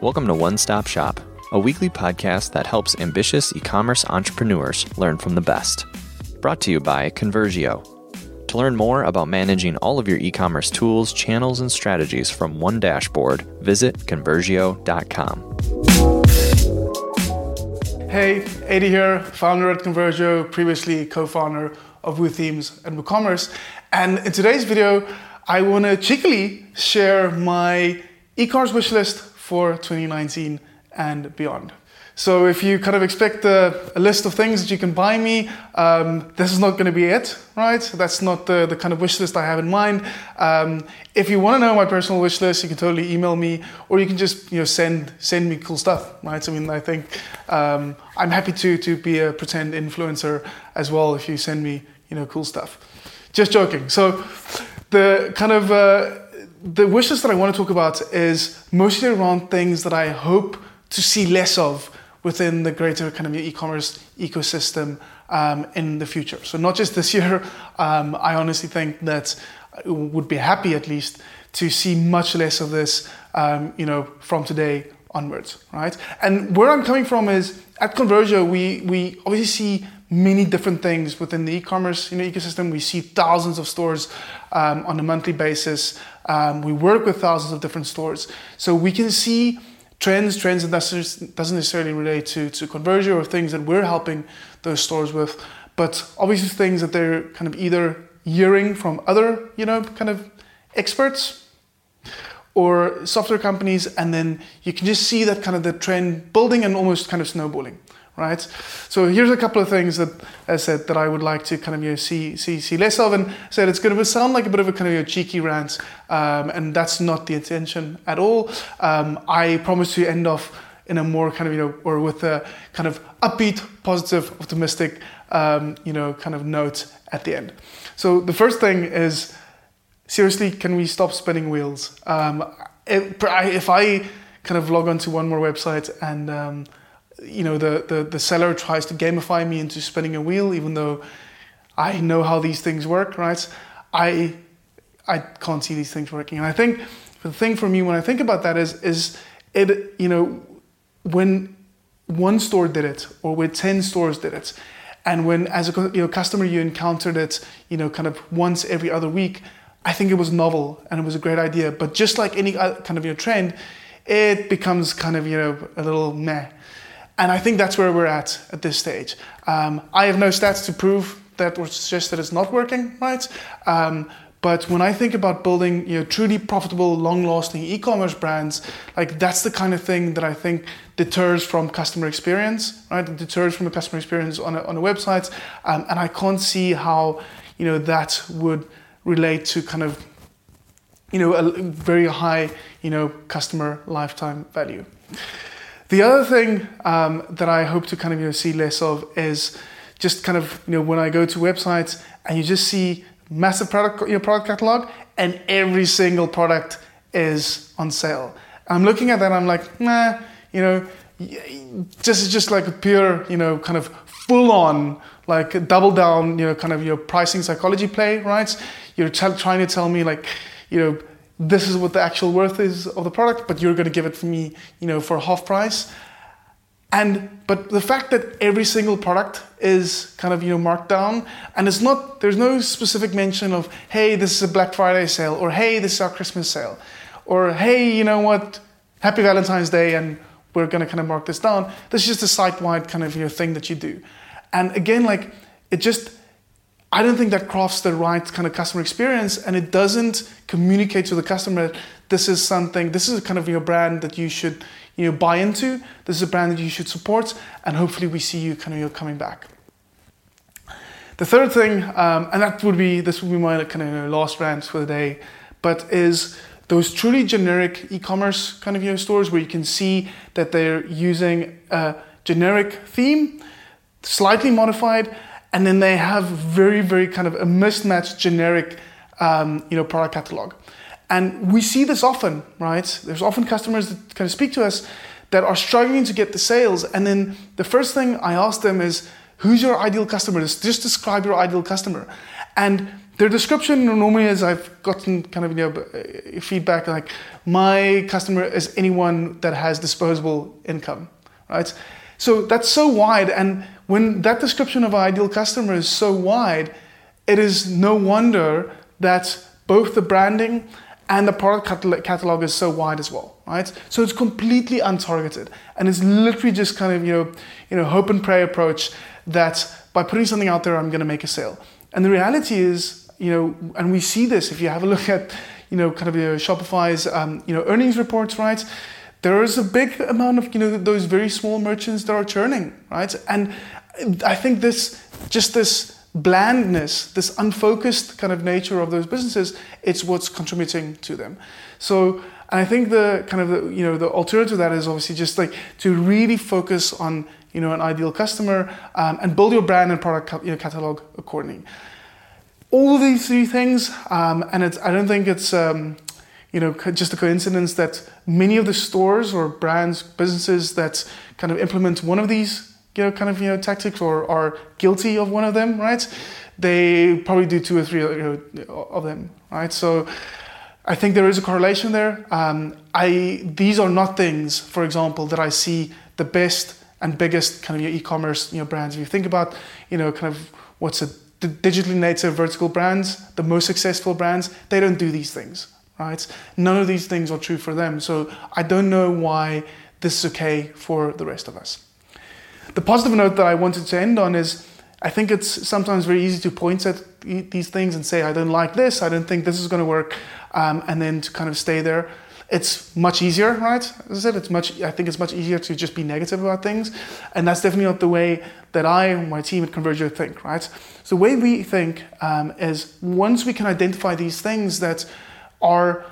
Welcome to One Stop Shop, a weekly podcast that helps ambitious e commerce entrepreneurs learn from the best. Brought to you by Conversio. To learn more about managing all of your e commerce tools, channels, and strategies from one dashboard, visit Conversio.com. Hey, Adii here, founder at Conversio, previously co founder of WooThemes and WooCommerce. And in today's video, I want to cheekily share my e commerce wish list for 2019 and beyond. So if you kind of expect a, a list of things that you can buy me, um, this is not going to be it, right? That's not the, the kind of wish list I have in mind. Um, if you want to know my personal wish list, you can totally email me, or you can just you know send send me cool stuff, right? I mean, I think um, I'm happy to to be a pretend influencer as well if you send me you know cool stuff. Just joking. So the kind of uh, the wish list that I want to talk about is mostly around things that I hope to see less of within the greater kind of e-commerce ecosystem um, in the future. So not just this year. Um, I honestly think that I would be happy at least to see much less of this, um, you know, from today onwards, right? And where I'm coming from is at Conversio, we we obviously see many different things within the e-commerce you know, ecosystem. We see thousands of stores um, on a monthly basis. Um, we work with thousands of different stores, so we can see trends, trends that doesn't necessarily relate to, to Conversio or things that we're helping those stores with, but obviously things that they're kind of either hearing from other, you know, kind of experts or software companies, and then you can just see that kind of the trend building and almost kind of snowballing right? So here's a couple of things that I said that I would like to kind of you know, see see see less of, and said it's going to sound like a bit of a kind of know, cheeky rant, um, and that's not the intention at all. Um, I promise to end off in a more kind of you know or with a kind of upbeat, positive, optimistic um, you know kind of note at the end. So the first thing is seriously, can we stop spinning wheels? Um, if, if I kind of log onto one more website and um, you know the, the the seller tries to gamify me into spinning a wheel even though i know how these things work right? I i can't see these things working. And i think the thing for me when i think about that is is it you know when one store did it or when 10 stores did it and when as a you know customer you encountered it you know kind of once every other week i think it was novel and it was a great idea. But just like any uh, kind of your trend it becomes kind of you know a little meh and I think that's where we're at at this stage. Um, I have no stats to prove that or suggest that it's not working, right? Um, but when I think about building you know, truly profitable, long-lasting e-commerce brands, like that's the kind of thing that I think deters from customer experience, right? It deters from the customer experience on a, on a website, um, and I can't see how you know that would relate to kind of you know a very high you know customer lifetime value. The other thing um, that I hope to kind of you know, see less of is just kind of you know when I go to websites and you just see massive product your know, product catalog and every single product is on sale. I'm looking at that I'm like nah you know just just like a pure you know kind of full on like double down you know kind of your pricing psychology play right you're t- trying to tell me like you know this is what the actual worth is of the product, but you're going to give it for me, you know, for half price. And but the fact that every single product is kind of you know marked down, and it's not there's no specific mention of hey this is a Black Friday sale or hey this is our Christmas sale, or hey you know what Happy Valentine's Day and we're going to kind of mark this down. This is just a site wide kind of you know thing that you do, and again like it just I don't think that crafts the right kind of customer experience and it doesn't communicate to the customer this is something, this is kind of your brand that you should you know, buy into, this is a brand that you should support, and hopefully we see you kind of you know, coming back. The third thing, um, and that would be, this would be my kind of last rant for the day, but is those truly generic e-commerce kind of you know, stores where you can see that they're using a generic theme, slightly modified, and then they have very, very kind of a mismatched generic, um, you know, product catalog. And we see this often, right? There's often customers that kind of speak to us that are struggling to get the sales. And then the first thing I ask them is, who's your ideal customer? Just describe your ideal customer. And their description normally is I've gotten kind of you know feedback like my customer is anyone that has disposable income, right? So that's so wide, and when that description of our ideal customer is so wide, it is no wonder that both the branding and the product catalog is so wide as well, right? So it's completely untargeted, and it's literally just kind of you know, you know, hope and pray approach that by putting something out there, I'm going to make a sale. And the reality is, you know, and we see this if you have a look at, you know, kind of you know, Shopify's, um, you know, earnings reports, right? There is a big amount of, you know, those very small merchants that are churning, right? And I think this, just this blandness, this unfocused kind of nature of those businesses, it's what's contributing to them. So, and I think the kind of the, you know the alternative to that is obviously just like to really focus on you know an ideal customer um, and build your brand and product you know, catalog accordingly. All of these three things, um, and it's, I don't think it's um, you know just a coincidence that many of the stores or brands, businesses that kind of implement one of these you know, kind of you know tactics or are guilty of one of them, right? They probably do two or three you know, of them, right? So I think there is a correlation there. Um, I these are not things, for example, that I see the best and biggest kind of e-commerce you know brands. If you think about you know kind of what's a digitally native vertical brands, the most successful brands, they don't do these things, right? None of these things are true for them. So I don't know why this is okay for the rest of us. The positive note that I wanted to end on is I think it's sometimes very easy to point at these things and say, I don't like this, I don't think this is going to work, um, and then to kind of stay there. It's much easier, right? As I said, it's much. I think it's much easier to just be negative about things, and that's definitely not the way that I and my team at Conversio think, right? So the way we think um, is once we can identify these things that are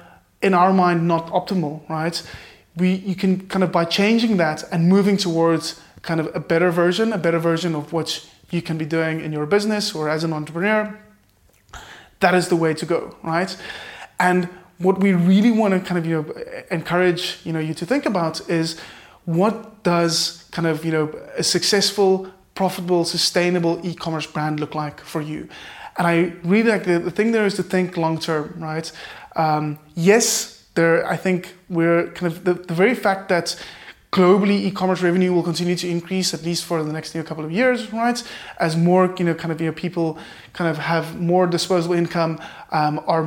in our mind not optimal, right? We you can kind of by changing that and moving towards kind of a better version, a better version of what you can be doing in your business or as an entrepreneur, that is the way to go, right? And what we really want to kind of you know encourage you know you to think about is what does kind of you know a successful, profitable, sustainable e-commerce brand look like for you? And I really like the, the thing there is to think long term, right? Um, yes, there I think we're kind of the, the very fact that globally e-commerce revenue will continue to increase at least for the next you know, couple of years right? As more you know kind of you know people kind of have more disposable income um, are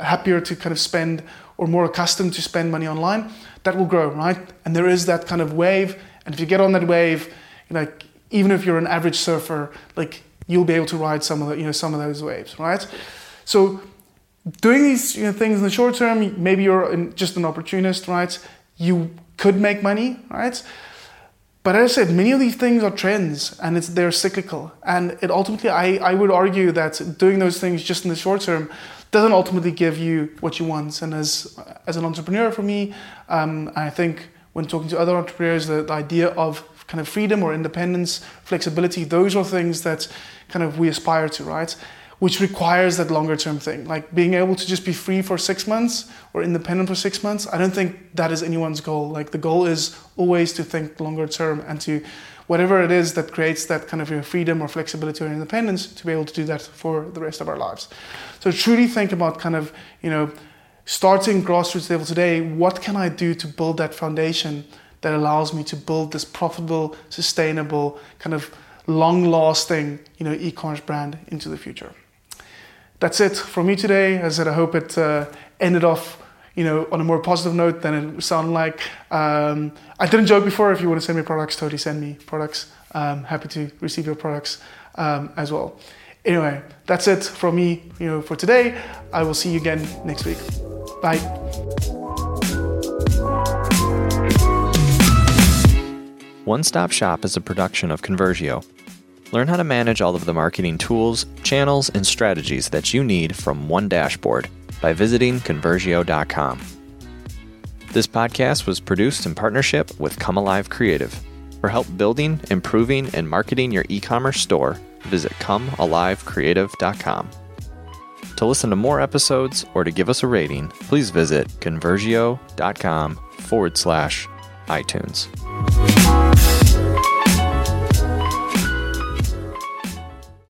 happier to kind of spend or more accustomed to spend money online that will grow right? And there is that kind of wave. And if you get on that wave you know, like even if you're an average surfer like you'll be able to ride some of the you know some of those waves right? So doing these you know, things in the short term maybe you're just an opportunist right you could make money, right? But as I said, many of these things are trends and it's they're cyclical. And it ultimately, I, I would argue that doing those things just in the short term doesn't ultimately give you what you want. And as as an entrepreneur, for me, um, I think when talking to other entrepreneurs, the, the idea of kind of freedom or independence, flexibility, those are things that kind of we aspire to, right? Which requires that longer term thing. Like being able to just be free for six months or independent for six months, I don't think that is anyone's goal. Like the goal is always to think longer term and to whatever it is that creates that kind of freedom or flexibility or independence to be able to do that for the rest of our lives. So truly think about kind of, you know, starting grassroots level today, what can I do to build that foundation that allows me to build this profitable, sustainable, kind of long lasting, you know, e-commerce brand into the future that's it from me today. As I said, I hope it uh, ended off, you know, on a more positive note than it sounded like. Um, I didn't joke before. If you want to send me products, totally send me products. Um, happy to receive your products um, as well. Anyway, that's it from me, you know, for today. I will see you again next week. Bye. One Stop Shop is a production of Conversio Learn how to manage all of the marketing tools, channels, and strategies that you need from one dashboard by visiting Conversio.com. This podcast was produced in partnership with Come Alive Creative. For help building, improving, and marketing your e commerce store, visit ComeAliveCreative.com. To listen to more episodes or to give us a rating, please visit Conversio.com forward slash iTunes.